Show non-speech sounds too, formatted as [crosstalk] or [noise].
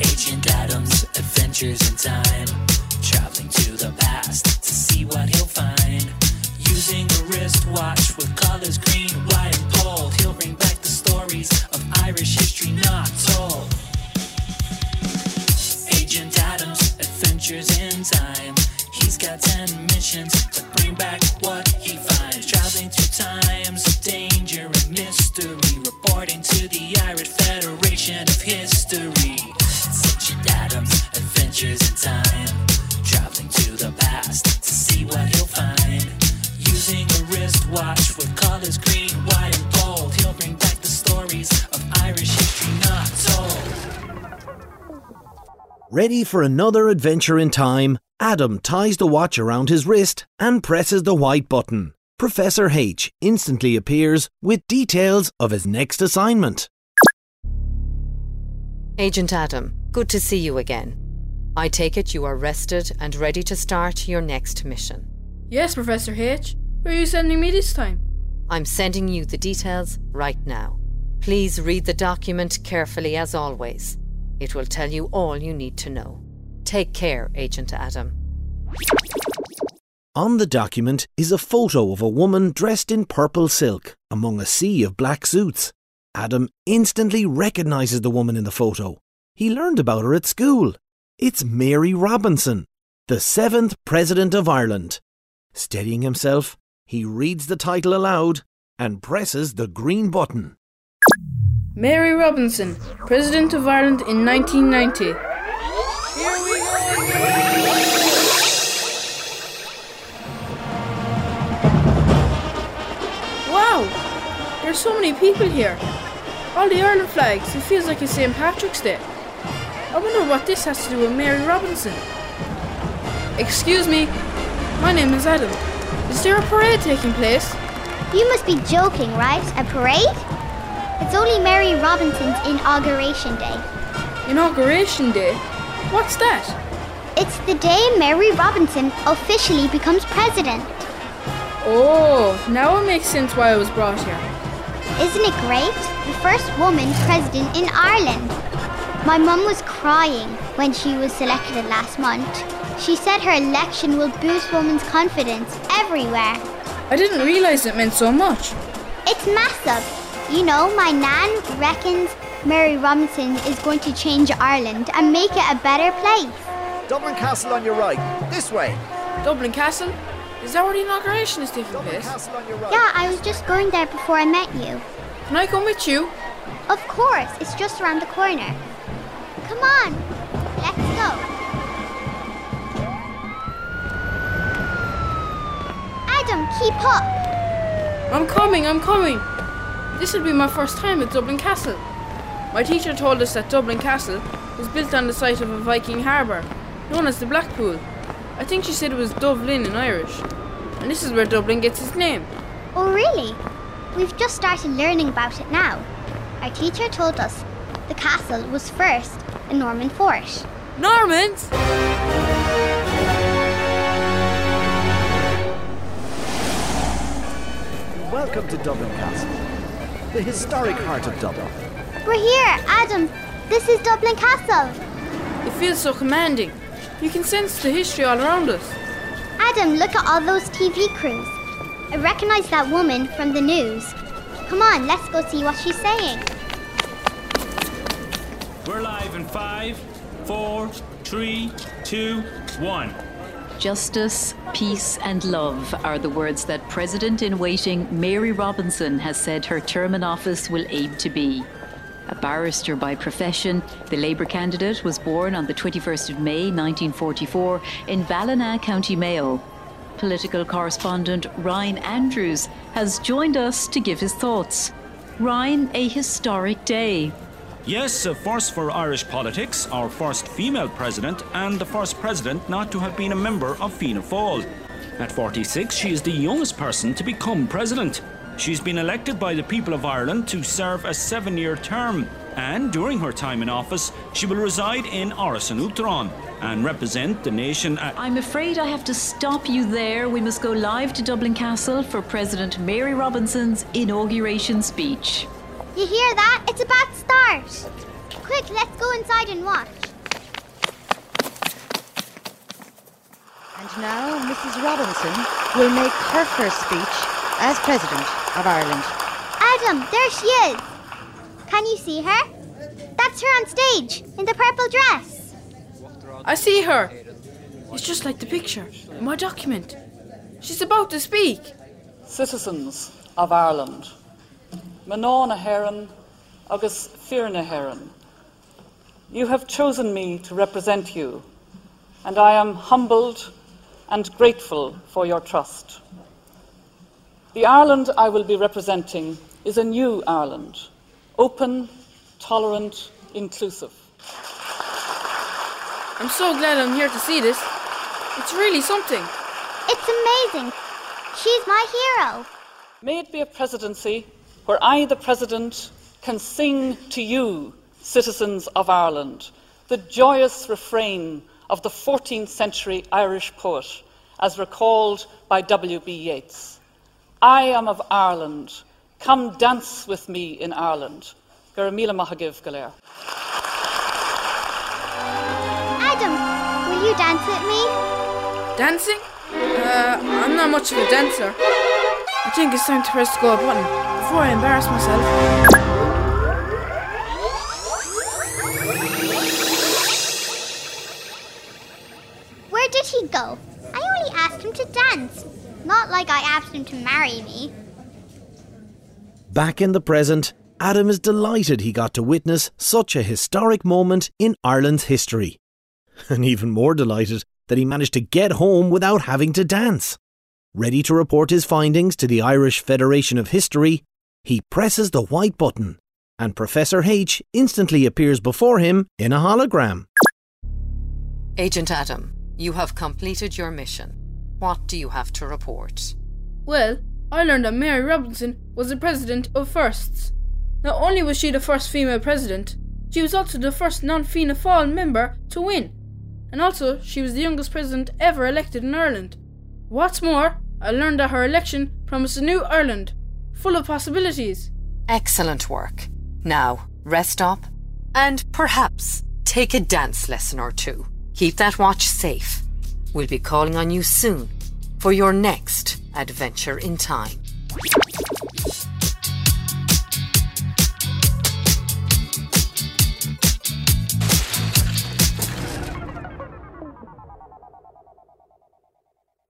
Agent Adams' adventures in time. Traveling to the past to see what he'll find. Using a wristwatch with colors green, white, and gold. He'll bring back Reporting to the Irish Federation of History. Agent Adams' adventures in time. Traveling to the past to see what he'll find. Using a wristwatch with colors green, white, and gold. He'll bring back the stories of Irish history not told. Ready for another adventure in time, Adam ties the watch around his wrist and presses the white button. Professor H instantly appears with details of his next assignment. Agent Adam, good to see you again. I take it you are rested and ready to start your next mission. Yes, Professor H. Where are you sending me this time? I'm sending you the details right now. Please read the document carefully as always. It will tell you all you need to know. Take care, Agent Adam. On the document is a photo of a woman dressed in purple silk among a sea of black suits. Adam instantly recognises the woman in the photo. He learned about her at school. It's Mary Robinson, the seventh President of Ireland. Steadying himself, he reads the title aloud and presses the green button. Mary Robinson, President of Ireland in 1990. Here we go! There's so many people here. All the Ireland flags. It feels like it's St. Patrick's Day. I wonder what this has to do with Mary Robinson. Excuse me. My name is Adam. Is there a parade taking place? You must be joking, right? A parade? It's only Mary Robinson's Inauguration Day. Inauguration Day? What's that? It's the day Mary Robinson officially becomes president. Oh, now it makes sense why I was brought here. Isn't it great? The first woman president in Ireland. My mum was crying when she was selected last month. She said her election will boost women's confidence everywhere. I didn't realize it meant so much. It's massive. You know, my nan reckons Mary Robinson is going to change Ireland and make it a better place. Dublin Castle on your right. This way. Dublin Castle? Is that where the inauguration is taking place? Castle on your right. Yeah, I was just going there before I met you. Can I come with you? Of course, it's just around the corner. Come on, let's go. Adam, keep up. I'm coming, I'm coming. This will be my first time at Dublin Castle. My teacher told us that Dublin Castle was built on the site of a Viking harbour, known as the Blackpool. I think she said it was Dubh Linn in Irish. And this is where Dublin gets its name. Oh, really? We've just started learning about it now. Our teacher told us the castle was first a Norman fort. Normans! Welcome to Dublin Castle, the historic heart of Dublin. We're here, Adam. This is Dublin Castle. It feels so commanding. You can sense the history all around us. Adam, look at all those TV crews. I recognize that woman from the news. Come on, let's go see what she's saying. We're live in five, four, three, two, one. Justice, peace, and love are the words that President in waiting Mary Robinson has said her term in office will aim to be. A barrister by profession, the Labour candidate was born on the 21st of May 1944 in Ballina, County Mayo. Political correspondent Ryan Andrews has joined us to give his thoughts. Ryan, a historic day. Yes, a first for Irish politics, our first female president, and the first president not to have been a member of Fianna Fáil. At 46, she is the youngest person to become president. She's been elected by the people of Ireland to serve a seven year term, and during her time in office, she will reside in Áras an Uachtaráin and represent the nation at. I'm afraid I have to stop you there. We must go live to Dublin Castle for President Mary Robinson's inauguration speech. You hear that? It's a bad start. Quick, let's go inside and watch. And now Mrs. Robinson will make her first speech as President of Ireland. Adam, there she is. Can you see her? That's her on stage in the purple dress. I see her. It's just like the picture in my document. She's about to speak. Citizens of Ireland, mná na hÉireann, August Firna Heron, you have chosen me to represent you, and I am humbled and grateful for your trust. The Ireland I will be representing is a new Ireland, open, tolerant, inclusive. I'm so glad I'm here to see this. It's really something. It's amazing. She's my hero. May it be a presidency where I, the President, can sing to you, citizens of Ireland, the joyous refrain of the 14th century Irish poet, as recalled by W.B. Yeats. I am of Ireland. Come dance with me in Ireland. Garamila Mahagiv Galer. Adam, will you dance with me? Dancing? Uh, I'm not much of a dancer. I think it's time to press the go button before I embarrass myself. Where did he go? I only asked him to dance. Not like I asked him to marry me. Back in the present, Adam is delighted he got to witness such a historic moment in Ireland's history. [laughs] And even more delighted that he managed to get home without having to dance. Ready to report his findings to the Irish Federation of History, he presses the white button, and Professor H instantly appears before him in a hologram. Agent Adam, you have completed your mission. What do you have to report? Well, I learned that Mary Robinson was the president of firsts. Not only was she the first female president, she was also the first non Fianna Fáil member to win. And also, she was the youngest president ever elected in Ireland. What's more, I learned that her election promised a new Ireland, full of possibilities. Excellent work. Now, rest up and perhaps take a dance lesson or two. Keep that watch safe. We'll be calling on you soon for your next adventure in time.